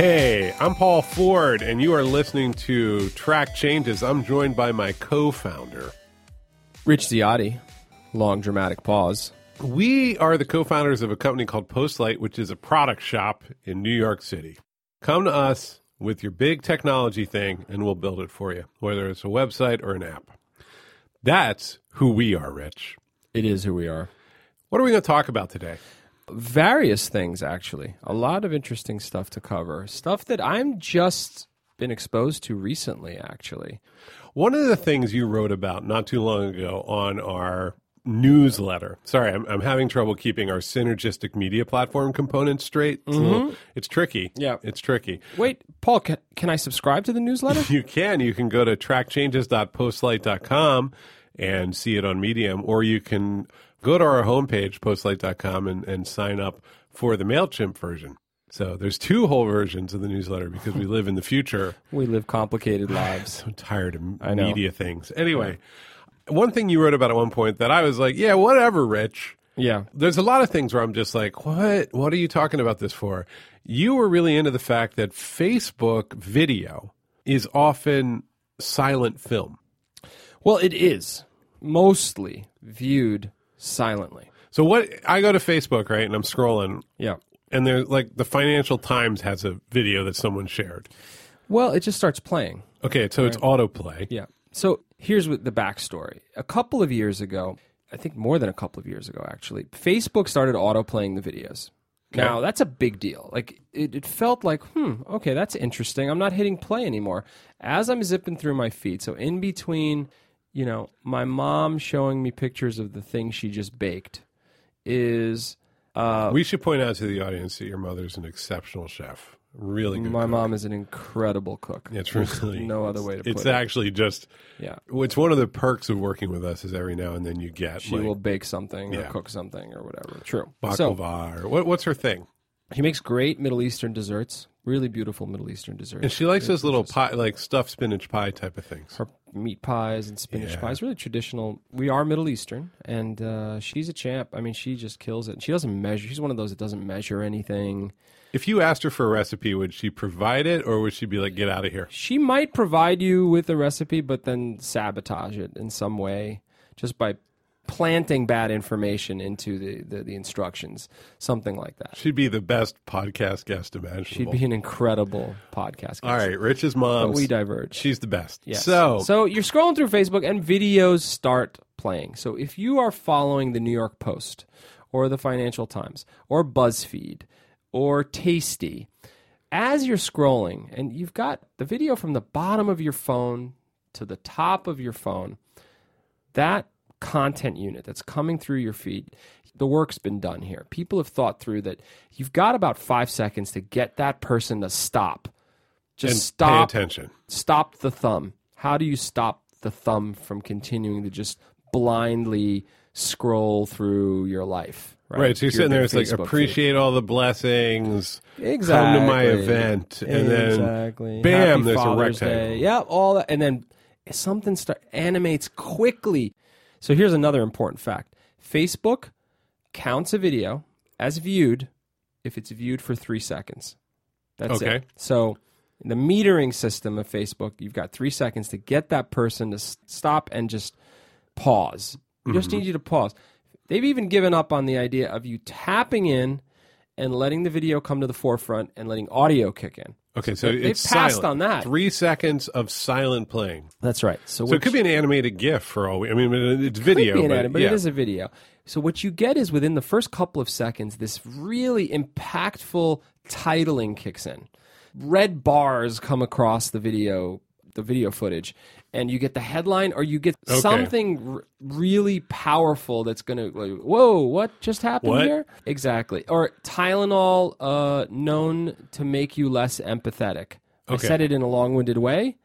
Hey, I'm Paul Ford, and you are listening to Track Changes. I'm joined by my co founder. Rich Ziade, long dramatic pause. We are the co founders of a company called Postlight, which is a product shop in New York City. Come to us with your big technology thing, and we'll build it for you, whether it's a website or an app. That's who we are, Rich. It is who we are. What are we going to talk about today? Various things, actually. A lot of interesting stuff to cover. Stuff that I'm just been exposed to recently, actually. One of the things you wrote about not too long ago on our newsletter. Sorry, I'm, I'm having trouble keeping our synergistic media platform components straight. It's, a mm-hmm. little, it's tricky. Yeah. It's tricky. Wait, Paul, can, can I subscribe to the newsletter? You can. You can go to trackchanges.postlight.com and see it on Medium, or you can go to our homepage, postlight.com, and, and sign up for the MailChimp version. So there's two whole versions of the newsletter because we live in the future. we live complicated lives. I'm tired of media things. Anyway, one thing you wrote about at one point that I was like, yeah, whatever, Rich. Yeah. There's a lot of things where I'm just like, what? What are you talking about this for? You were really into the fact that Facebook video is often silent film. Well, it is mostly viewed silently. So what I go to Facebook, right, and I'm scrolling Yeah. and there's like the Financial Times has a video that someone shared. Well, it just starts playing. Okay, so it's autoplay. Yeah. So here's what the backstory. A couple of years ago, I think more than a couple of years ago, actually, Facebook started autoplaying the videos. Now that's a big deal. Like it, it felt like, hmm, okay, that's interesting. I'm not hitting play anymore. As I'm zipping through my feed, so in between, you know, my mom showing me pictures of the thing she just baked is uh, We should point out to the audience that your mother's an exceptional chef. Really good. my cook. mom is an incredible cook. It's really no other way to It's put it. actually just Yeah. It's one of the perks of working with us is every now and then you get She like will bake something or cook something or whatever. True. So baklava or what, what's her thing? He makes great Middle Eastern desserts, really beautiful Middle Eastern desserts. And she likes those little pie, like stuffed spinach pie type of things. her meat pies and spinach Yeah. pies, really traditional. We are Middle Eastern, and uh, she's a champ. I mean, she just kills it. She doesn't measure. She's one of those that doesn't measure anything. If you asked her for a recipe, would she provide it or would she be like, get out of here? She might provide you with a recipe, but then sabotage it in some way just by planting bad information into the, the, the instructions, something like that. She'd be the best podcast guest imaginable. She'd be an incredible podcast. All guest. right, Rich's mom. we diverge. She's the best. Yes. So, so you're scrolling through Facebook and videos start playing. So if you are following the New York Post or the Financial Times or BuzzFeed or Tasty, as you're scrolling and you've got the video from the bottom of your phone to the top of your phone, that content unit that's coming through your feed, the work's been done here. People have thought through that you've got about five seconds to get that person to stop. Just and stop pay attention. stop the thumb. How do you stop the thumb from continuing to just blindly scroll through your life? Right. Right. So you're Your sitting there, it's like, Facebook feed. appreciate all the blessings. exactly. Come to my event. And then, bam, Happy there's a rectangle. Day. Yeah, all that, and then something start animates quickly. So here's another important fact: Facebook counts a video as viewed if it's viewed for three seconds. That's Okay. it. So in the metering system of Facebook, you've got three seconds to get that person to stop and just pause. We just mm-hmm. need you to pause. They've even given up on the idea of you tapping in and letting the video come to the forefront and letting audio kick in. Okay, so They've it's passed silent. on that. Three seconds of silent playing. That's right. So, So it could be an animated GIF for all we. I mean, it's video, could be an but, edit, but yeah. it is a video. So what you get is within the first couple of seconds, this really impactful titling kicks in. Red bars come across the video, the video footage, and you get the headline, or you get Okay. something r- really powerful that's going to, like, whoa, what just happened What? here? Exactly. Or Tylenol, uh, known to make you less empathetic. okay. I said it in a long-winded way.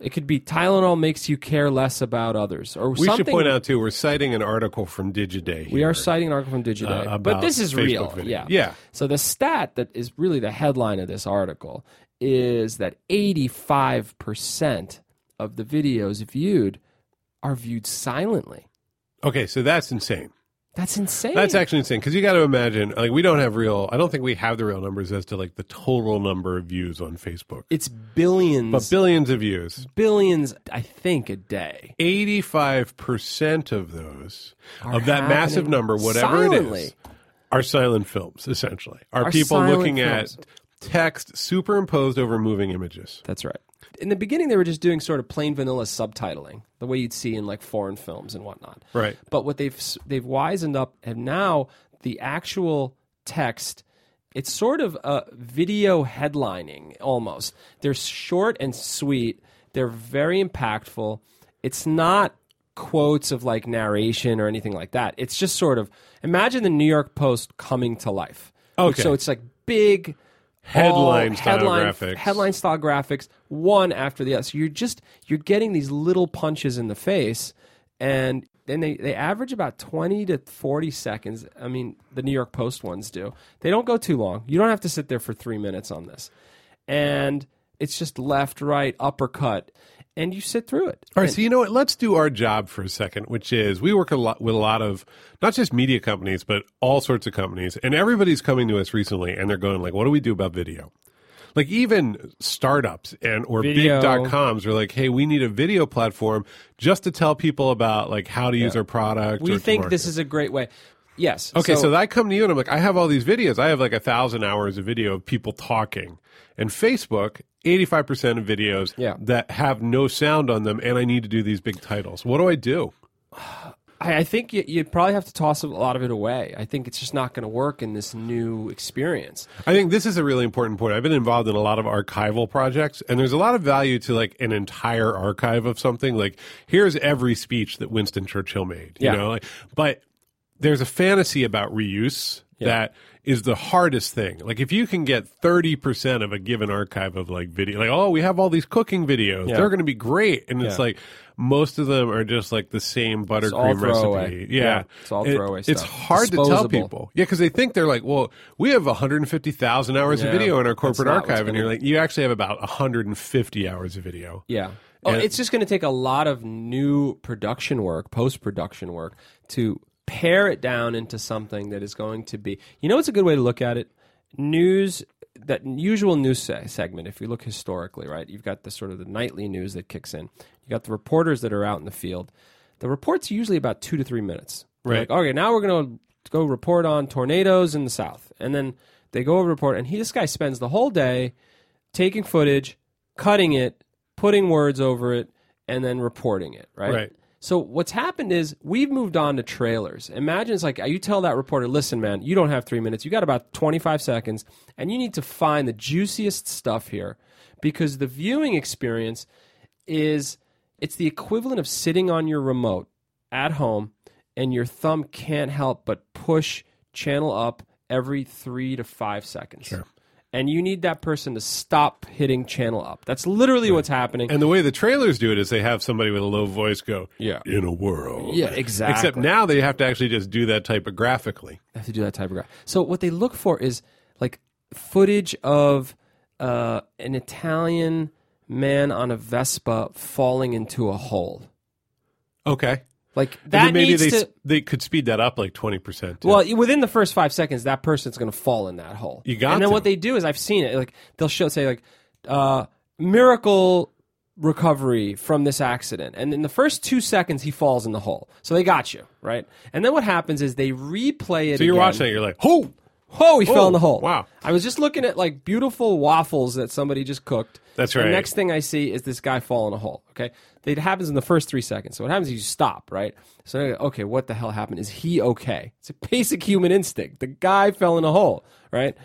It could be Tylenol makes you care less about others, or We something. should point out too. We're citing an article from Digiday. We are citing an article from Digiday, Uh, but this is Facebook real. video. Yeah, Yeah. So the stat that is really the headline of this article is that eighty-five percent of the videos viewed are viewed silently. Okay, so that's insane. That's insane. That's actually insane because you got to imagine, like, we don't have real. I don't think we have the real numbers as to like the total number of views on Facebook, it's billions, but billions of views. billions, I think, a day. Eighty-five percent of those Are of that massive number, whatever silently. it is, are silent films. Essentially, are, Are people looking films. at text superimposed over moving images. That's right. In the beginning, they were just doing sort of plain vanilla subtitling, the way you'd see in like foreign films and whatnot. Right. But what they've they've wizened up, and now the actual text, it's sort of a video headlining almost. They're short and sweet. They're very impactful. It's not quotes of like narration or anything like that. It's just sort of imagine the New York Post coming to life. Okay. So it's like big Headline style headline, graphics. Headline style graphics, one after the other. So you're just you're getting these little punches in the face, and then they, they average about twenty to forty seconds. I mean, the New York Post ones do. They don't go too long. You don't have to sit there for three minutes on this, and it's just left, right, uppercut, and you sit through it. All right, so you know what? Let's do our job for a second, which is we work a lot with a lot of not just media companies, but all sorts of companies, and everybody's coming to us recently, and they're going like, "What do we do about video?" Like even startups and or Video. big dot coms are like, "Hey, we need a video platform just to tell people about like how to use our product." We think this is a great way. Yes. Okay, so, I come to you and I'm like, I have all these videos. I have like a thousand hours of video of people talking. And Facebook, 85% of videos Yeah. that have no sound on them, and I need to do these big titles. What do I do? I, think you, you'd probably have to toss a lot of it away. I think it's just not going to work in this new experience. I think this is a really important point. I've been involved in a lot of archival projects, and there's a lot of value to like an entire archive of something. Like, here's every speech that Winston Churchill made, you Yeah. know, like, but there's a fantasy about reuse that is the hardest thing. Like, if you can get 30% of a given archive of like video, like, oh, we have all these cooking videos, Yeah. they're going to be great. And it's like, most of them are just like the same buttercream recipe. Yeah. Yeah, it's all It- throwaway It's stuff. hard to tell people. Yeah, because they think they're like, well, we have 150,000 hours of video in our corporate archive, and you're like, you actually have about 150 hours of video. Yeah. Oh, And- it's just going to take a lot of new production work, post production work, to pare it down into something that is going to be. You know, it's a good way to look at it. News, that usual news se- segment. If you look historically, right, you've got the sort of the nightly news that kicks in. You got the reporters that are out in the field. The report's usually about two to three minutes. They're Right. Like, okay, now we're going to go report on tornadoes in the south, and then they go over report, and he this guy spends the whole day taking footage, cutting it, putting words over it, and then reporting it, right? Right. So what's happened is we've moved on to trailers. Imagine it's like you tell that reporter, "Listen, man, you don't have 3 minutes. You got about 25 seconds and you need to find the juiciest stuff here because the viewing experience is it's the equivalent of sitting on your remote at home and your thumb can't help but push channel up every 3 to 5 seconds. Sure. And you need that person to stop hitting channel up. That's literally what's happening. And the way the trailers do it is they have somebody with a low voice go, Yeah. in a world. Yeah, exactly. Except now they have to actually just do that typographically. have to do that type of graph. So what they look for is like footage of uh, an Italian man on a Vespa falling into a hole. Okay. Like that maybe needs they, to. they could speed that up like 20%. too. Well, within the first five seconds, that person's going to fall in that hole. You got And then to. what they do is, I've seen it. Like they'll show, say, like uh, miracle recovery from this accident, and in the first two seconds, he falls in the hole. So they got you right. And then what happens is they replay it. so you're again. watching it, you're like, oh, Oh, he fell in the hole. wow. I was just looking at like beautiful waffles that somebody just cooked. That's right. The next thing I see is this guy fall in a hole. Okay. It happens in the first three seconds. So what happens is you stop, right? So, okay, what the hell happened? Is he okay? It's a basic human instinct. The guy fell in a hole, right?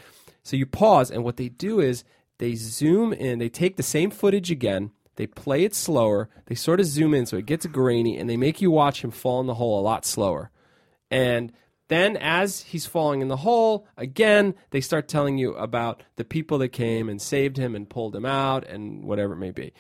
So you pause, and what they do is they zoom in, they take the same footage again, they play it slower, they sort of zoom in so it gets grainy, and they make you watch him fall in the hole a lot slower. And then, as he's falling in the hole, again, they start telling you about the people that came and saved him and pulled him out and whatever it may be.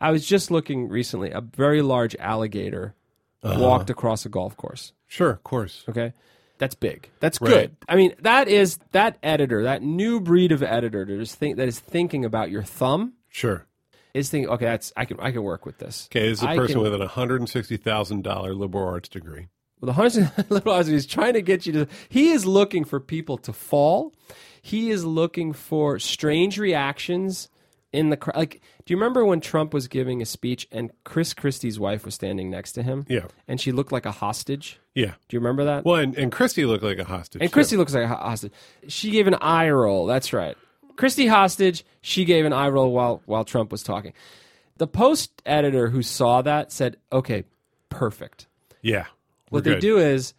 I was just looking recently, a very large alligator uh-huh. walked across a golf course. sure, of course. Okay. That's big. That's Right. good. I mean, that is that editor, that new breed of editor that is, think, that is thinking about your thumb Sure. is thinking, okay, that's I can I can work with this. Okay, this is a I person can- with an $160,000 liberal arts degree. Well, the little eyes. He's trying to get you to. He is looking for people to fall. He is looking for strange reactions in the crowd. Like, do you remember when Trump was giving a speech and Chris Christie's wife was standing next to him? Yeah. and she looked like a hostage. Yeah. Do you remember that? Well, and, and Christie looked like a hostage. and too. Christie looks like a hostage. She gave an eye roll. That's right. Christie hostage. She gave an eye roll while while Trump was talking. The Post editor who saw that said, "Okay, perfect." Yeah. We're What they good. do is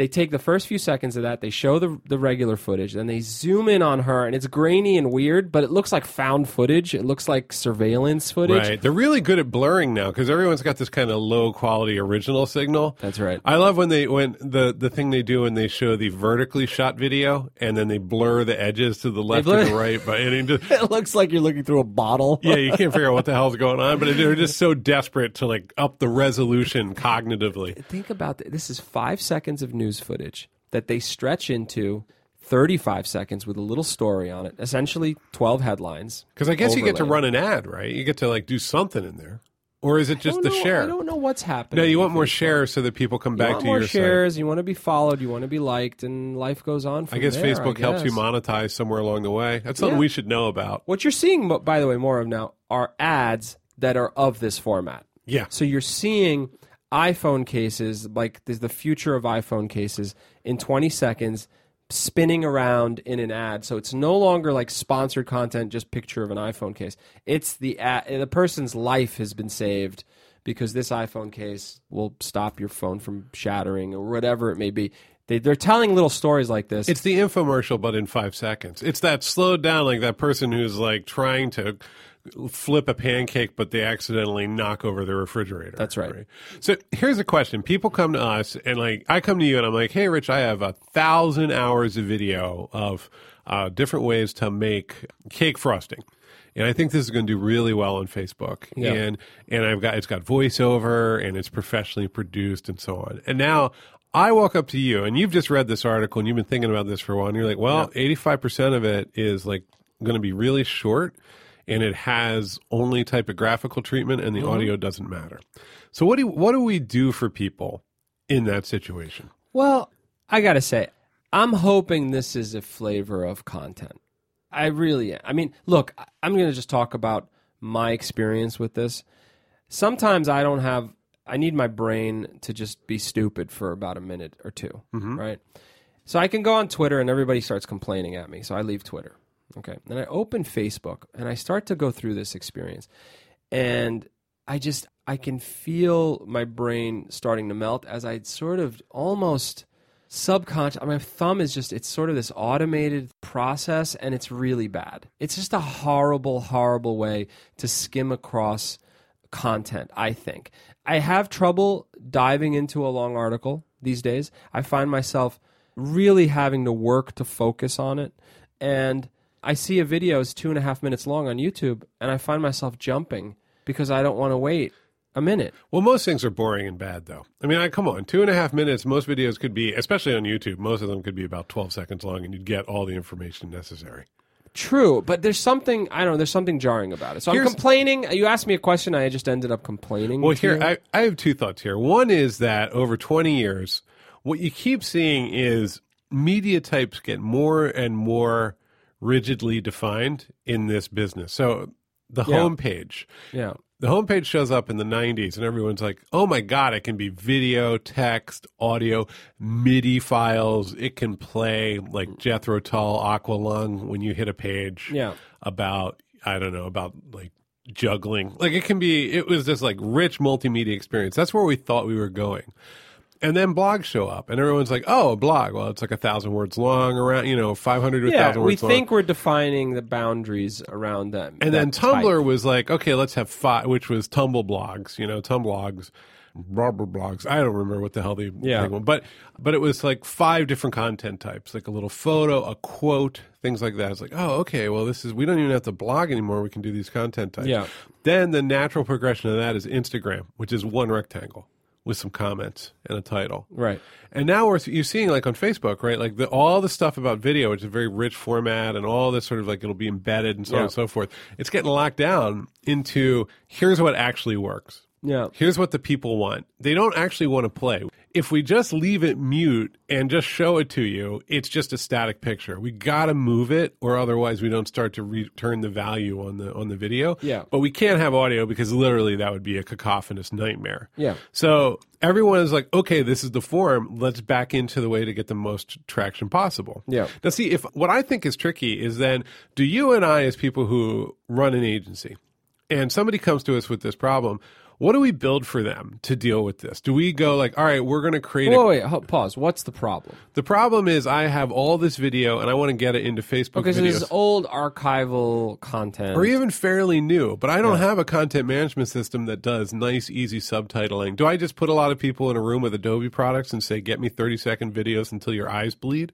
they take the first few seconds of that, they show the the regular footage, then they zoom in on her, and it's grainy and weird, but it looks like found footage. It looks like surveillance footage. Right. They're really good at blurring now because everyone's got this kind of low quality original signal. That's right. I love when they when the the thing they do when they show the vertically shot video and then they blur the edges to the left and the right, but it just, It looks like you're looking through a bottle. yeah, you can't figure out what the hell's going on. But they're just so desperate to like up the resolution cognitively. Think about th- this is five seconds of news footage that they stretch into 35 seconds with a little story on it, essentially 12 headlines. Because I guess you get to run an ad, right? You get to like do something in there, or is it just the know- share? I don't know what's happening. No, you want more shares so that people come You back to more your site. shares. You want to be followed. You want to be liked, and life goes on. I guess there, Facebook I helps you monetize somewhere along the way. That's something Yeah. we should know about. What you're seeing, by the way, more of now are ads that are of this format. Yeah. So you're seeing iPhone cases, like the future of iPhone cases, in 20 seconds, spinning around in an ad. So it's no longer like sponsored content, just picture of an iPhone case. It's the ad, the person's life has been saved because this iPhone case will stop your phone from shattering or whatever it may be. They, they're telling little stories like this. It's the infomercial, but in five seconds. It's that slowed down, like that person who's like trying to flip a pancake, but they accidentally knock over the refrigerator. That's right. So here's a question: People come to us, and like I come to you, and I'm like, "Hey, Rich, I have a thousand hours of video of uh, different ways to make cake frosting." And I think this is going to do really well on Facebook. Yeah. And and I've got it's got voiceover and it's professionally produced and so on. And now I walk up to you and you've just read this article and you've been thinking about this for a while and you're like, well, 85% of it is like going to be really short and it has only typographical treatment and the mm-hmm. audio doesn't matter. So what do what do we do for people in that situation? Well, I got to say, I'm hoping this is a flavor of content. I really am. I mean, look, I'm going to just talk about my experience with this. Sometimes I don't have, I need my brain to just be stupid for about a minute or 2 mm-hmm. right? So I can go on Twitter and everybody starts complaining at me. So I leave Twitter. Okay. Then I open Facebook and I start to go through this experience. And I just, I can feel my brain starting to melt as I sort of almost subconscious. My thumb is just, it's sort of this automated process and it's really bad. It's just a horrible, horrible way to skim across content, I think. I have trouble diving into a long article these days. I find myself really having to work to focus on it. And I see a video is two and a half minutes long on YouTube, and I find myself jumping because I don't want to wait a minute. Well, most things are boring and bad, though. I mean, I, come on, two and a half minutes. Most videos could be, especially on YouTube, most of them could be about twelve seconds long, and you'd get all the information necessary. True, but there's something I don't know. There's something jarring about it. So Here's- I'm complaining. You asked me a question. I just ended up complaining. Well, here. I, I have two thoughts here. One is that over twenty years, what you keep seeing is media types get more and more rigidly defined in this business. So the Yeah. homepage, yeah, the homepage shows up in the 90s and everyone's like oh my god it can be video text audio midi files it can play like jethro tull aqualung when you hit a page Yeah. about i don't know about like juggling like it can be it was this like rich multimedia experience that's where we thought we were going and then blogs show up and everyone's like oh a blog well it's like a thousand words long around you know 500 to a yeah. thousand We long We think we're defining the boundaries around them. and then that type. Tumblr was like, okay, let's have five, which was Tumble blogs, you know, Tumblogs, Rubber blogs. I don't remember what the hell the Yeah. thing was, but but it was like five different content types, like a little photo, a quote, things like that. It's like, oh, okay, well, this is we don't even have to blog anymore. We can do these content types. Yeah. Then the natural progression of that is Instagram, which is one rectangle with some comments and a title. right. And now we're you're seeing like on Facebook, right? Like the, all the stuff about video, which is a very rich format, and all this sort of like it'll be embedded and so on and so forth. It's getting locked down into here's what actually works. Yeah. Here's what the people want. They don't actually want to play. If we just leave it mute and just show it to you, it's just a static picture. We got to move it, or otherwise we don't start to return the value on the on the video. Yeah. But we can't have audio because literally that would be a cacophonous nightmare. Yeah. So everyone is like, okay, this is the form. Let's back into the way to get the most traction possible. Yeah. Now, see, if what I think is tricky is then, do you and I, as people who run an agency, and somebody comes to us with this problem, what do we build for them to deal with this? Do we go like, all right, we're going to create a Wait, wait, pause. What's the problem? the problem is I have all this video and I want to get it into Facebook Because videos. this is old archival content. or even fairly new, but I don't have a content management system that does nice, easy subtitling. Do I just put a lot of people in a room with Adobe products and say, get me 30 second videos until your eyes bleed?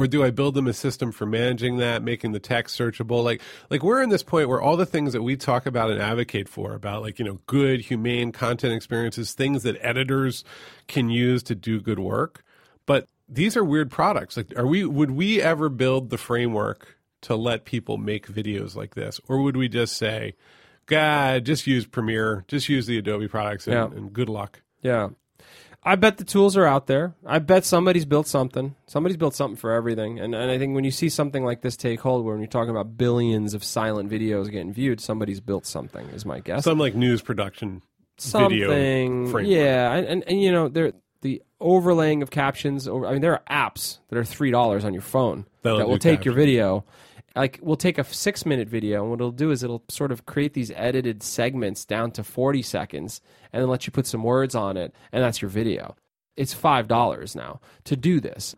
Or do I build them a system for managing that, making the text searchable? Like, like we're in this point where all the things that we talk about and advocate for about like, you know, good, humane content experiences, things that editors can use to do good work. But these are weird products. Like, are we, would we ever build the framework to let people make videos like this? Or would we just say, God, just use Premiere, just use the Adobe products and, Yeah. and good luck? Yeah. I bet the tools are out there. I bet somebody's built something. Somebody's built something for everything. And, and I think when you see something like this take hold, where when you're talking about billions of silent videos getting viewed, somebody's built something, is my guess. Some like news production something. video framework. Yeah. And, and, and, you know, there, the overlaying of captions, over, I mean, there are apps that are $3 on your phone That'll that will take your video. Like, we'll take a six minute video, and what it'll do is it'll sort of create these edited segments down to 40 seconds and then let you put some words on it, and that's your video. It's five dollars now to do this.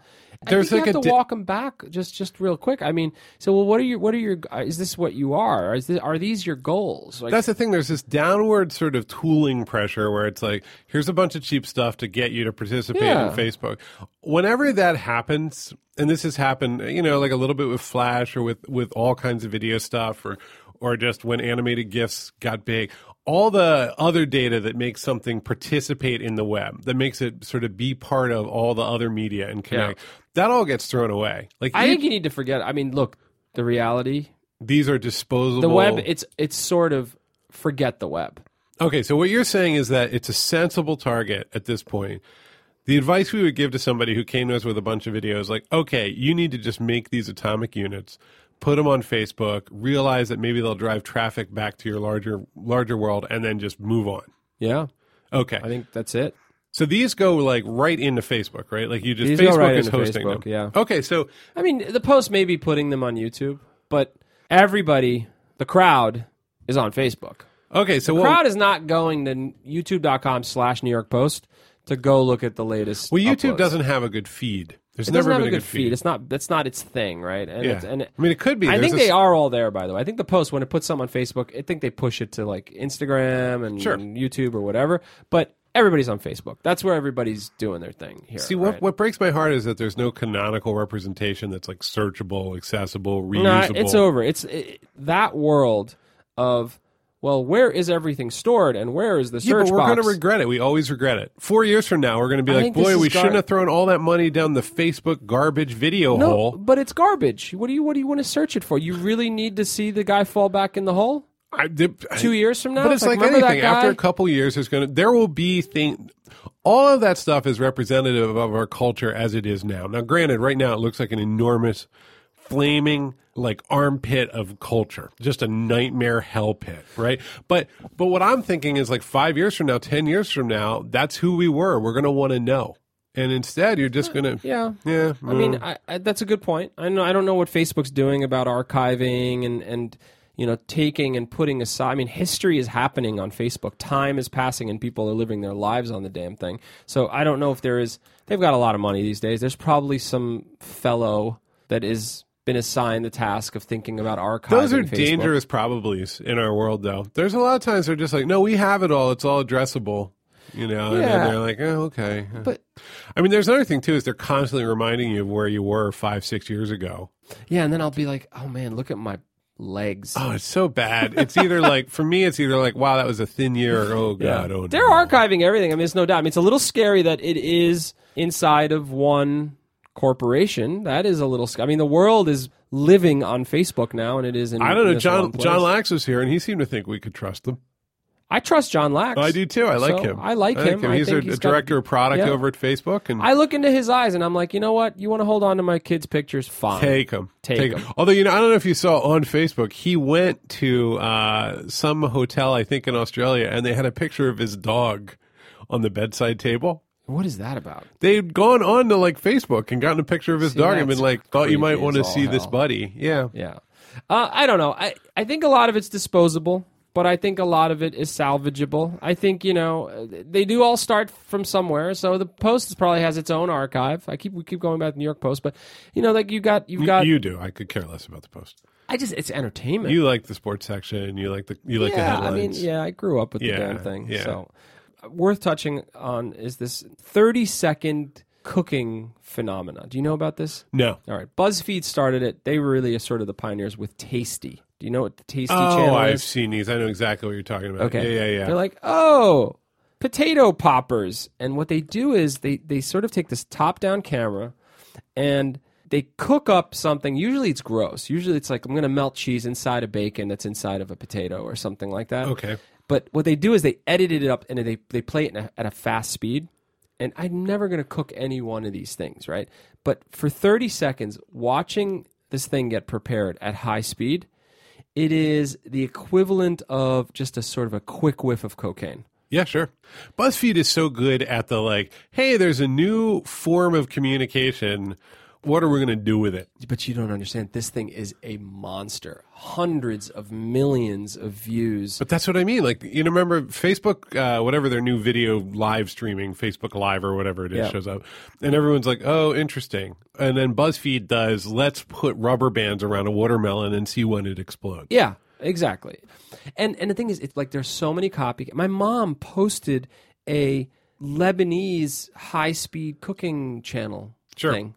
There's I like you a have to di- walk them back just just real quick. I mean, so well, what are your what are your uh, is this what you are? Is this, are these your goals? Like, That's the thing. There's this downward sort of tooling pressure where it's like, here's a bunch of cheap stuff to get you to participate Yeah. in Facebook. Whenever that happens, and this has happened, you know, like a little bit with Flash or with with all kinds of video stuff, or or just when animated gifs got big. All the other data that makes something participate in the web, that makes it sort of be part of all the other media and connect, that all gets thrown away. Like I each- think you need to forget. I mean, look, the reality, these are disposable. the web, it's it's sort of forget the web. Okay, so what you're saying is that it's a sensible target at this point. The advice we would give to somebody who came to us with a bunch of videos, like, okay, you need to just make these atomic units, put them on Facebook, realize that maybe they'll drive traffic back to your larger larger world, and then just move on. Yeah, Okay, I think that's it. So these go like right into Facebook, right? Like you just These go Facebook right is into hosting Facebook, them. yeah. Okay, so I mean, the post may be putting them on YouTube, but everybody, the crowd, is on Facebook. okay, so what, crowd is not going to youtube.com slash New York Post to go look at the latest. well, YouTube uploads. doesn't have a good feed. There's It never have been a good feed. It's not. That's not its thing, right? And Yeah, it's, and I mean, it could be. I There's think a they are all there. By the way, I think the post when it puts something on Facebook, I think they push it to like Instagram and Sure. YouTube or whatever. But everybody's on Facebook. That's where everybody's doing their thing here. See, what, right? what breaks my heart is that there's no canonical representation that's like searchable, accessible, reusable. No, it's over. It's it, that world of well, where is everything stored and where is the Yeah, search but we're box? going to regret it. We always regret it. Four years from now, we're going to be I like, boy, we gar- shouldn't have thrown all that money down the Facebook garbage video no, hole. but it's garbage. What do you what do you want to search it for? You really need to see the guy fall back in the hole I, did- two years from now. but it's like, that anything. After a couple years, there's going to there will be thing. All of that stuff is representative of our culture as it is now. Now, granted, right now it looks like an enormous, flaming like armpit of culture, just a nightmare hell pit, right? But but what I'm thinking is like five years from now, ten years from now, that's who we were. We're going to want to know, and instead, you're just uh, going to yeah. yeah. I mean, mm. I, I, that's a good point. I know I don't know what Facebook's doing about archiving and and you know taking and putting aside. I mean, history is happening on Facebook. Time is passing, and people are living their lives on the damn thing. So I don't know if there is. They've got a lot of money these days. There's probably some fellow that is been assigned the task of thinking about archiving. Those are Facebook. dangerous probablys in our world, though. There's a lot of times they're just like, no, we have it all. It's all addressable. You know, and then they're like, oh, okay. But I mean, there's another thing too is they're constantly reminding you of where you were five, six years ago. yeah, and then I'll be like, oh man, look at my legs. Oh, it's so bad. It's either like for me, it's either like, wow, that was a thin year, or oh god, oh They're no. archiving everything. I mean, it's no doubt. I mean, it's a little scary that it is inside of one corporation. That is a little. sc- I mean, the world is living on Facebook now, and it is in. I don't know. in John. Jon Lax was here, and he seemed to think we could trust them. I trust Jon Lax. I do too. I like So, him. I like him. I He's a, he's a got- director of product Yeah. over at Facebook, and I look into his eyes and I'm like, you know what? You want to hold on to my kids' pictures? Fine. Take him. Take 'em. 'em. Although you know, I don't know if you saw on Facebook, he went to uh, some hotel, I think in Australia, and they had a picture of his dog on the bedside table. What is that about? They'd gone on to like Facebook and gotten a picture of his See, dog and been like, thought you might want to see this buddy. Yeah. Yeah. Uh, I don't know. I, I think a lot of it's disposable, but I think a lot of it is salvageable. I think, you know, they do all start from somewhere. So the Post probably has its own archive. I keep we keep going back to the New York Post, but you know, like you got you've got you do. I could care less about the post. I just it's entertainment. You like the sports section. You like the you like the yeah, I mean, yeah, I grew up with Yeah, the damn thing. yeah. So worth touching on is this 30 second cooking phenomena. Do you know about this? No. All right. BuzzFeed started it. They really are sort of the pioneers with Tasty. Do you know what the Tasty Oh, channel I've seen these. I know exactly what you're talking about. Okay. Yeah, yeah, yeah. They're like, oh, potato poppers. And what they do is they, they sort of take this top down camera and they cook up something. Usually it's gross. Usually it's like, I'm going to melt cheese inside a bacon that's inside of a potato or something like that. okay. But what they do is they edited it up and they, they play it a, at a fast speed. And I'm never going to cook any one of these things, right? But for 30 seconds, watching this thing get prepared at high speed, it is the equivalent of just a sort of a quick whiff of cocaine. Yeah, sure. BuzzFeed is so good at the like, hey, there's a new form of communication. What are we going to do with it? But you don't understand. This thing is a monster. Hundreds of millions of views. But that's what I mean. Like, you know, remember Facebook, uh, whatever their new video live streaming, Facebook Live or whatever it is, Yeah. shows up. And everyone's like, oh, interesting. And then BuzzFeed does, let's put rubber bands around a watermelon and see when it explodes. Yeah, exactly. And and the thing is, it's like there's so many copy. My mom posted a Lebanese high speed cooking channel Sure. thing,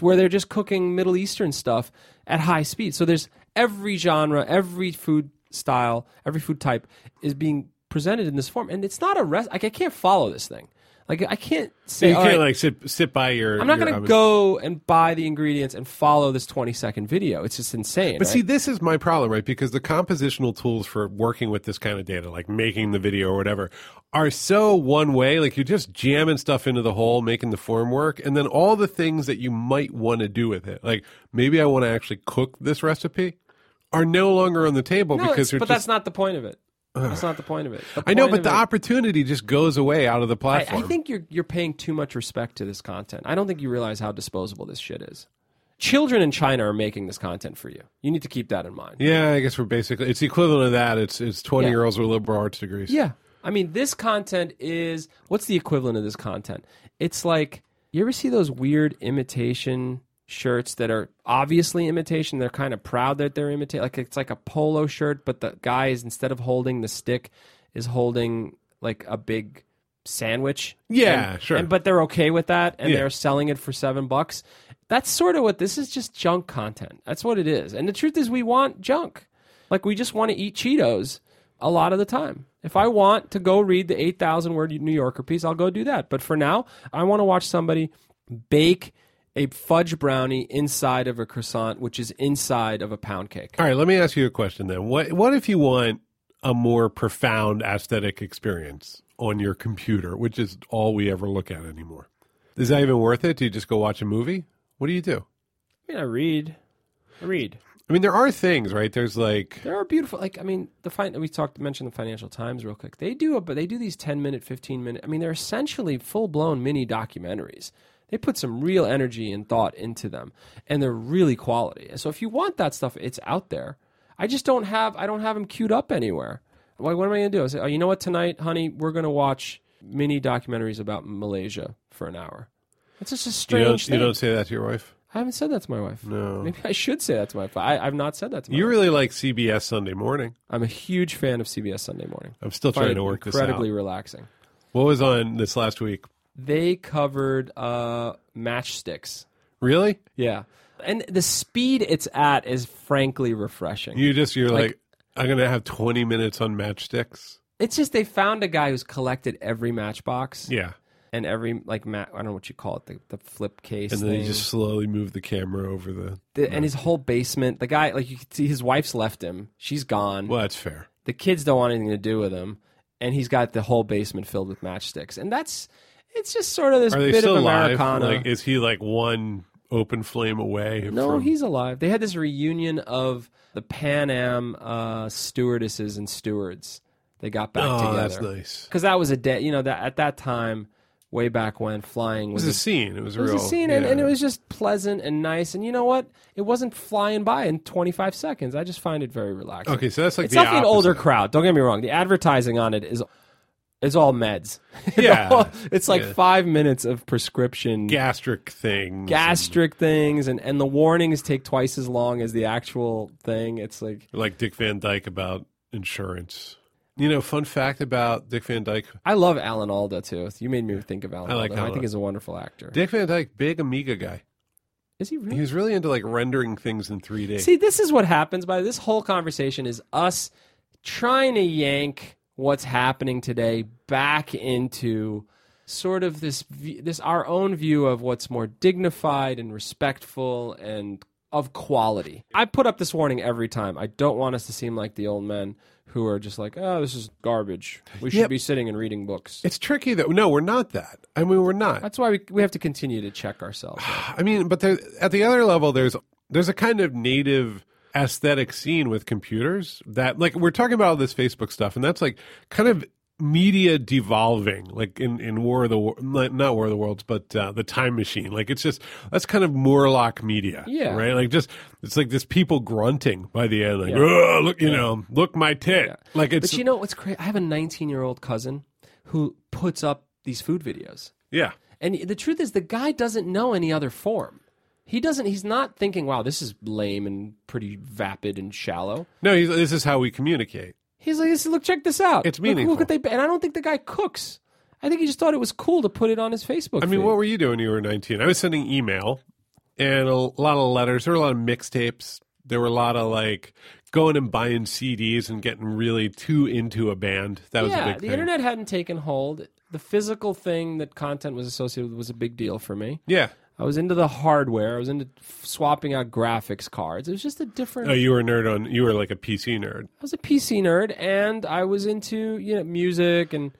where they're just cooking Middle Eastern stuff at high speed. So there's every genre, every food style, every food type is being presented in this form, and it's not a rest. Like I can't follow this thing. Like I can't say. you can't right, like sit sit by your. I'm not going to go and buy the ingredients and follow this 20 second video. It's just insane. But right? see, this is my problem, right? Because the compositional tools for working with this kind of data, like making the video or whatever, are so one way. Like you're just jamming stuff into the hole, making the form work, and then all the things that you might want to do with it, like maybe I want to actually cook this recipe, are no longer on the table No, because but just. that's not the point of it. That's not the point of it. The I know, but the it- opportunity just goes away out of the platform. I think you're you're paying too much respect to this content. I don't think you realize how disposable this shit is. Children in China are making this content for you. You need to keep that in mind. yeah, I guess we're basically it's equivalent to that. It's it's twenty Yeah. year olds with liberal arts degrees. Yeah. I mean, this content is what's the equivalent of this content? It's like you ever see those weird imitation shirts that are obviously imitation. They're kind of proud that they're imitation. Like it's like a polo shirt, but the guy is instead of holding the stick, is holding like a big sandwich. Yeah, And- sure. And but they're okay with that, and Yeah. they're selling it for seven bucks. That's sort of what this is. Just junk content. That's what it is. And the truth is, we want junk. Like we just want to eat Cheetos a lot of the time. If I want to go read the 8,000 word New Yorker piece, I'll go do that. But for now, I want to watch somebody bake a fudge brownie inside of a croissant, which is inside of a pound cake. All right, let me ask you a question then. What what if you want a more profound aesthetic experience on your computer, which is all we ever look at anymore? Is that even worth it? Do you just go watch a movie? What do you do? I mean, I read. I read. I mean, there are things, right? There's like There are beautiful, like I mean, the fin- we talked mentioned the Financial Times real quick. They do, but they do these ten minute, fifteen minute. I mean, they're essentially full blown mini documentaries. They put some real energy and thought into them, and they're really quality. So if you want that stuff, it's out there. I just don't have, I don't have them queued up anywhere. Like, what am I going to do? I say, oh, you know what? Tonight, honey, we're going to watch mini documentaries about Malaysia for an hour. It's just a you strange don't thing. you don't say that to your wife. I haven't said that to my wife. No. Maybe I should say that to my wife. I, I've not said that to my You wife. really like CBS Sunday Morning. I'm a huge fan of CBS Sunday Morning. I'm still trying to work this incredibly out. relaxing. What was on this last week? They covered uh, matchsticks. Really? Yeah, and the speed it's at is frankly refreshing. You just you're like, Like- I'm gonna have 20 minutes on matchsticks. it's just they found a guy who's collected every Matchbox Yeah, and every like mat. I don't know what you call it, the, the flip case and then thing. you just slowly move the camera over the. The- and his whole basement. The guy, like you can see, his wife's left him. She's gone. Well, that's fair. The kids don't want anything to do with him. and he's got the whole basement filled with matchsticks, and that's it's just sort of this Are they bit still of alive? Americana. Like, is he like one open flame away? no, from... he's alive. They had this reunion of the Pan Am uh, stewardesses and stewards. They got back together. Oh, together that's nice. because that was a day. You know that at that time, way back when, flying It was was a a scene. It was a It was real a scene, and, yeah. and it was just pleasant and nice. And you know what? It wasn't flying by in 25 seconds. I just find it very relaxing. Okay, so that's like it's the definitely an older crowd. Don't get me wrong. The advertising on it is is all meds. Yeah. all- it's like Yeah. five minutes of prescription gastric things. gastric things, and and the warnings take twice as long as the actual thing. It's like like Dick Van Dyke about insurance. You know, fun fact about Dick Van Dyke. I love Alan Alda too. You made me think of Alan. I like Alda. I think he's a wonderful actor. Dick Van Dyke, big Amiga guy. is he really? He was really into like rendering things in 3D. See, this is what happens by this whole conversation is us trying to yank what's happening today back into sort of this this our own view of what's more dignified and respectful and of quality. I put up this warning every time. I don't want us to seem like the old men who are just like, "Oh, this is garbage. We should Yep. be sitting and reading books." it's tricky though. No, we're not that. I mean, we're not. That's why we, we have to continue to check ourselves. I mean, but there, at the other level, there's there's a kind of native aesthetic scene with computers that, like, we're talking about all this Facebook stuff, and that's like kind of media devolving, like in in War of the not War of the Worlds, but uh, the Time Machine. Like, it's just that's kind of Morlock media, Yeah. right? Like, just it's like this people grunting by the end, like, "Oh, look, you know, look my tit. Like, it's But you know what's crazy? I have a 19 year old cousin who puts up these food videos. yeah. And the truth is, the guy doesn't know any other form. He doesn't. He's not thinking, "Wow, this is lame and pretty vapid and shallow." No, he's, this is how we communicate. He's like, "Look, check this out. It's Look- Look, meaningful. what they." And I don't think the guy cooks. I think he just thought it was cool to put it on his Facebook. I mean, what were you doing when you were 19? I was sending email and a lot of letters. There were a lot of mixtapes. There were a lot of like going and buying CDs and getting really too into a band. That was yeah, a big deal. the thing. internet hadn't taken hold. The physical thing that content was associated with was a big deal for me. Yeah. I was into the hardware. I was into swapping out graphics cards. It was just a different. Oh, you were a nerd on. You were like a PC nerd. I was a PC nerd, and I was into you know music, and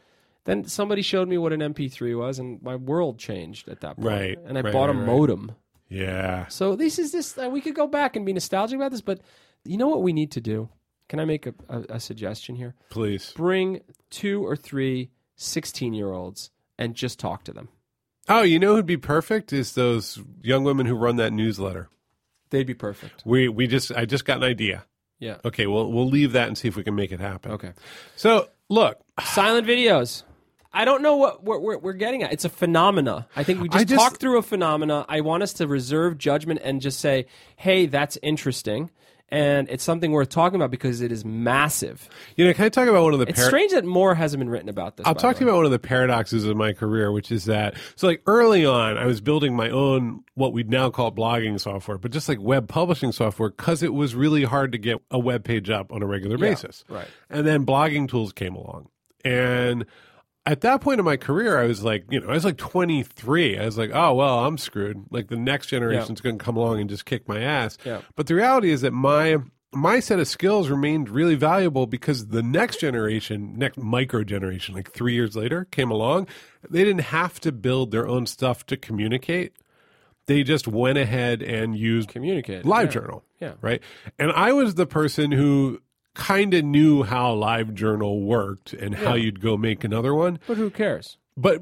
then somebody showed me what an MP3 was, and my world changed at that point. Right, And I right, bought a right, right. modem. Yeah. So this is this. Uh, we could go back and be nostalgic about this, but you know what we need to do? Can I make a, a, a suggestion here? Please. Bring two or three 16 year olds and just talk to them. Oh, you know who'd be perfect is those young women who run that newsletter. They'd be perfect. We we just I just got an idea. Yeah. Okay, well we'll leave that and see if we can make it happen. Okay. So look, Silent videos. I don't know what we're, we're, we're getting at. It's a phenomena. I think we just, just- talked through a phenomena. I want us to reserve judgment and just say, hey, that's interesting. And it's something worth talking about because it is massive. you know, can I talk about one of the It's strange that more hasn't been written about this. I'll talk to you about one of the paradoxes of my career, which is that so like early on, I was building my own what we'd now call blogging software, but just like web publishing software because it was really hard to get a web page up on a regular basis. right. And then blogging tools came along, and at that point in my career, I was like, you know, I was like 23. I was like, oh well, I'm screwed. Like the next generation's going to come along and just kick my ass. Yeah. But the reality is that my my set of skills remained really valuable because the next generation, next micro generation, like three years later, came along. They didn't have to build their own stuff to communicate. They just went ahead and used Communicate. LiveJournal. Yeah. Right. And I was the person who kind of knew how LiveJournal worked and how you'd go make another one. But who cares? But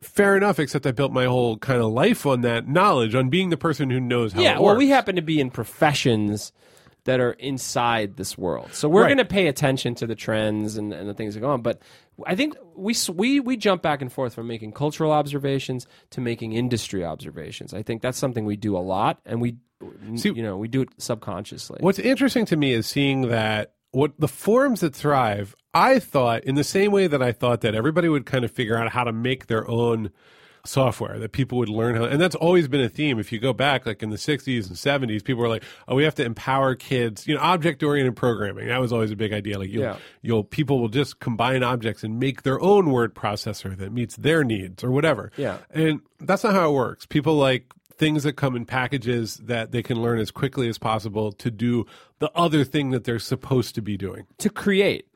fair enough, except I built my whole kind of life on that knowledge, on being the person who knows how yeah, it well, we happen to be in professions that are inside this world, so we're Right. going to pay attention to the trends and, and the things that go on. But I think we we we jump back and forth from making cultural observations to making industry observations. I think that's something we do a lot, and we See- you know we do it subconsciously. What's interesting to me is seeing that what the forums that thrive, I thought in the same way that I thought that everybody would kind of figure out how to make their own software that people would learn how and that's always been a theme if you go back like in the 60s and 70s people were like oh we have to empower kids you know object oriented programming that was always a big idea like you'll, Yeah. you'll people will just combine objects and make their own word processor that meets their needs or whatever Yeah. and that's not how it works. People like things that come in packages that they can learn as quickly as possible to do the other thing that they're supposed to be doing. to create.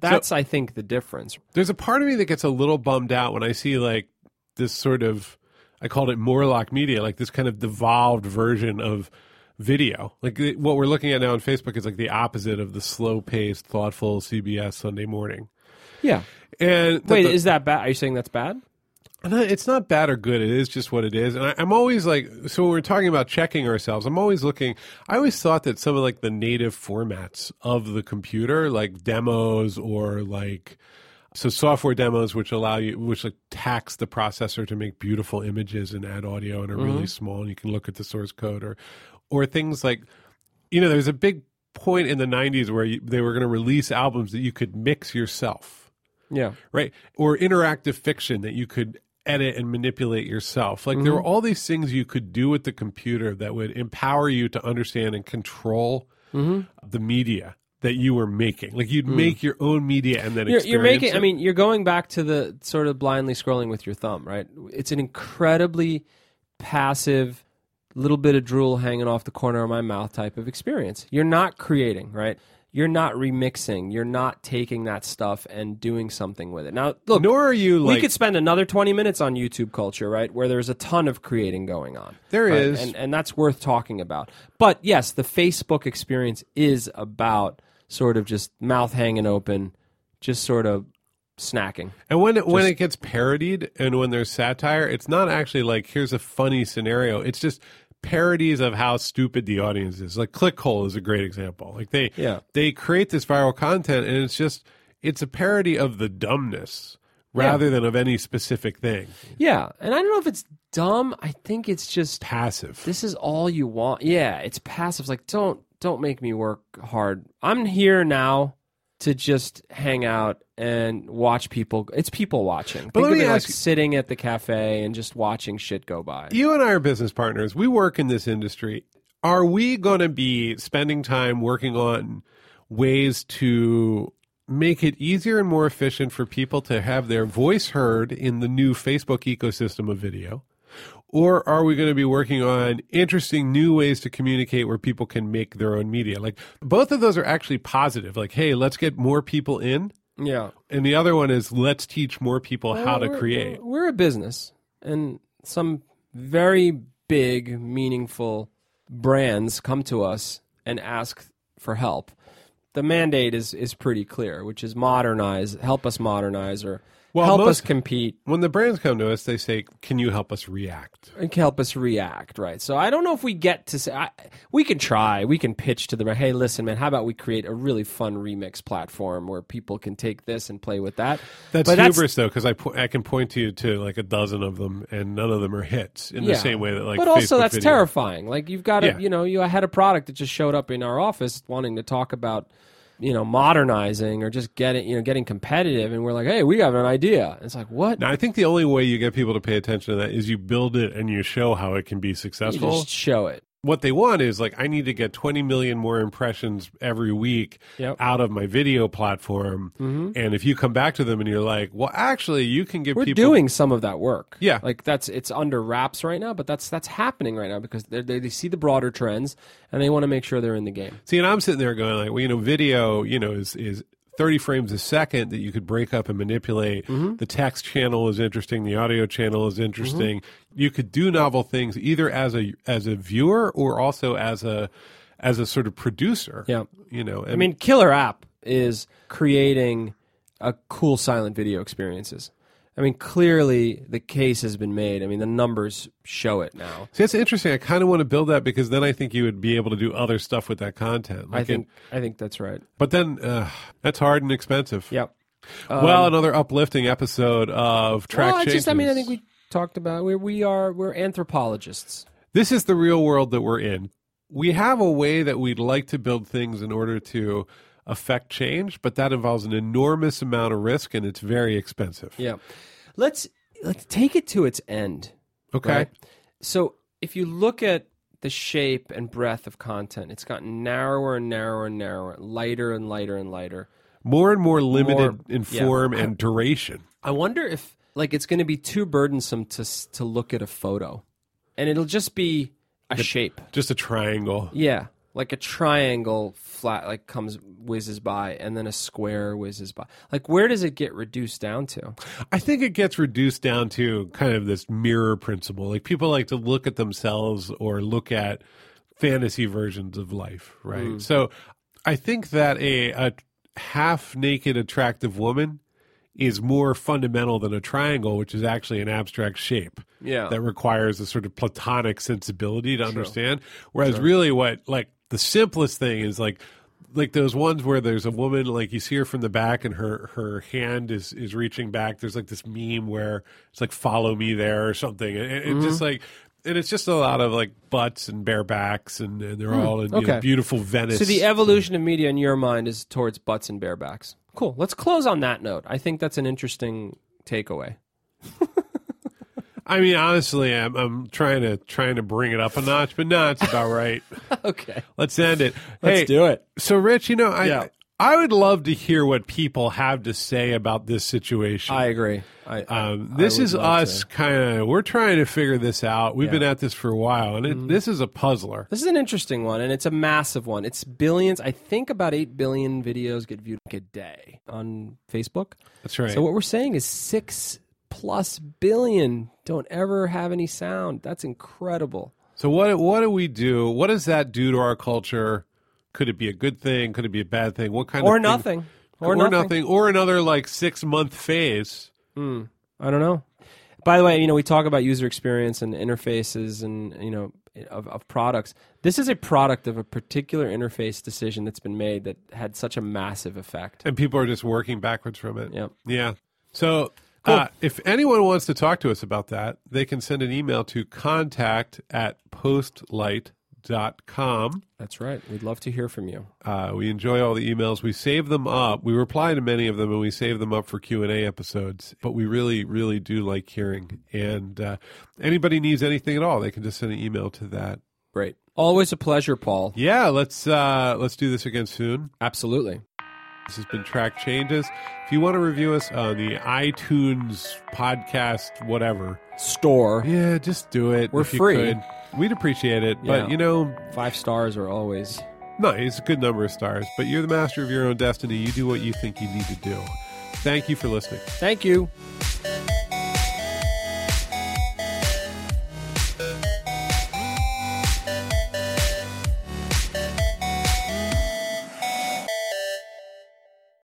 That's I think the difference. There's a part of me that gets a little bummed out when I see like this sort of I called it Morlock media, like this kind of devolved version of video. Like what we're looking at now on Facebook is like the opposite of the slow paced, thoughtful CBS Sunday morning. Yeah. And Wait, the- is that bad? Are you saying that's bad? It's not bad or good. It is just what it is. And I, I'm always like, so when we're talking about checking ourselves, I'm always looking. I always thought that some of like the native formats of the computer, like demos or like, so software demos, which allow you, which like tax the processor to make beautiful images and add audio and are really mm-hmm. small, and you can look at the source code, or, or things like, you know, there's a big point in the '90s where you, they were going to release albums that you could mix yourself Yeah. right? Or interactive fiction that you could edit and manipulate yourself. Like there mm-hmm. were all these things you could do with the computer that would empower you to understand and control mm-hmm. the media that you were making. Like you'd mm. make your own media and then You're, you're making. it. I mean, you're going back to the sort of blindly scrolling with your thumb, right? It's an incredibly passive, little bit of drool hanging off the corner of my mouth type of experience. You're not creating, right? You're not remixing. You're not taking that stuff and doing something with it. Now, look, nor are you we could spend another 20 minutes on YouTube culture, right? Where there's a ton of creating going on. There There is. is, And, and that's worth talking about. But yes, the Facebook experience is about sort of just mouth hanging open, just sort of snacking. And when it, when it gets parodied and when there's satire, it's not actually like here's a funny scenario. It's just parodies of how stupid the audience is. Like Clickhole is a great example. Like they Yeah. they create this viral content and it's just it's a parody of the dumbness rather than of any specific thing. Yeah. And I don't know if it's dumb. I think it's just Passive. this is all you want. Yeah, it's passive. It's like don't don't make me work hard. I'm here now to just hang out and watch people. It's people watching. But Think let of me it like ask you- sitting at the cafe and just watching shit go by. You and I are business partners. We work in this industry. Are we going to be spending time working on ways to make it easier and more efficient for people to have their voice heard in the new Facebook ecosystem of video? Or are we going to be working on interesting new ways to communicate where people can make their own media? Like both of those are actually positive. Like, hey, let's get more people in. Yeah. And the other one is let's teach more people how to create. We're, we're a business, and some very big, meaningful brands come to us and ask for help. The mandate is is pretty clear, which is modernize, help us modernize, or Well, help most- us compete When the brands come to us, they say, can you help us react? and help us react, right? So I don't know if we get to say I, we can try, we can pitch to the hey, listen, man, how about we create a really fun remix platform where people can take this and play with that? That's But hubris, though, because I, po- I can point to you to like a dozen of them, and none of them are hits in the same way that like. but also Facebook that's video- terrifying like you've got to Yeah. you know you had a product that just showed up in our office wanting to talk about you know modernizing or just getting you know getting competitive and we're like hey we have an idea. It's like what? Now, I think the only way you get people to pay attention to that is you build it and you show how it can be you successful. just show it what they want is like, I need to get 20 million more impressions every week Yep. out of my video platform. Mm-hmm. And if you come back to them and you're like, well, actually, you can give we're people. doing some of that work Yeah. like that's it's under wraps right now but that's that's happening right now because they they they see the broader trends and they want to make sure they're in the game See, and I'm sitting there going like, well, you know, video, you know, is is 30 frames a second that you could break up and manipulate. Mm-hmm. The text channel is interesting. The audio channel is interesting. You could do novel things either as a as a viewer or also as a as a sort of producer. Yeah. you know. I mean, Killer App is creating a cool silent video experiences. I mean, clearly the case has been made. I mean, the numbers show it now. see, that's interesting. I kind of want to build that because then I think you would be able to do other stuff with that content. I think it- I think that's right. but then uh, that's hard and expensive. Yep. well, another uplifting episode of track well, changes. just I mean, I think we talked about we we are we're anthropologists. this is the real world that we're in. We have a way that we'd like to build things in order to affect change, but that involves an enormous amount of risk and it's very expensive. Yeah. Let's let's take it to its end. Okay. right? So if you look at the shape and breadth of content, it's gotten narrower and narrower and narrower, lighter and lighter and lighter. More and more limited More- in yeah. form and duration. I wonder if like it's going to be too burdensome to to look at a photo, and it'll just be a shape. Just a triangle. Yeah. Like a triangle flat like comes whizzes by and then a square whizzes by like where does it get reduced down to I think it gets reduced down to kind of this mirror principle. Like people like to look at themselves or look at fantasy versions of life, right? Mm. So I think that a, a half naked attractive woman is more fundamental than a triangle, which is actually an abstract shape. Yeah. That requires a sort of platonic sensibility to understand. Whereas really what like the simplest thing is like like those ones where there's a woman like you see her from the back and her her hand is is reaching back. There's like this meme where it's like follow me there or something. And it, it just Mm-hmm. like and it's just a lot of like butts and bare backs and, and they're all in you know, beautiful Venice. so the evolution of media in your mind is towards butts and bare backs cool let's close on that note i think that's an interesting takeaway I mean, honestly, I'm, I'm trying to trying to bring it up a notch, but no, it's about right. okay Let's end it. let's hey, do it So, Rich, you know, I Yeah. I would love to hear what people have to say about this situation. i agree I, I- um, this is us kind of we're trying to figure this out. We've been Yeah. Mm-hmm. at this for a while, and it, this is a puzzler. This is an interesting one, and it's a massive one. It's billions. I think about 8 billion videos get viewed a day on Facebook. That's right. So what we're saying is 6 plus billion don't ever have any sound. That's incredible. So what what do we do? What does that do to our culture? Could it be a good thing? Could it be a bad thing? What kind Or of thing- nothing. Or, Or, nothing. nothing. Or another like six month phase. Hmm. I don't know. By the way, you know, we talk about user experience and interfaces and, you know, of, of products. This is a product of a particular interface decision that's been made that had such a massive effect. and people are just working backwards from it. Yep. Yeah. So uh, if anyone wants to talk to us about that, they can send an email to contact at postlight.com. That's right. We'd love to hear from you. Uh, we enjoy all the emails. We save them up. We reply to many of them, and we save them up for Q and A episodes. But we really, really do like hearing. And uh, anybody needs anything at all, they can just send an email to that. Great. Always a pleasure, Paul. Yeah, let's uh, let's do this again soon. Absolutely. This has been Track Changes. If you want to review us on the iTunes podcast, whatever, Store. yeah, just do it. We're if you free. could. We'd appreciate it. Yeah. But, you know, Five stars are always. nice. it's a good number of stars. But you're the master of your own destiny. You do what you think you need to do. Thank you for listening. Thank you.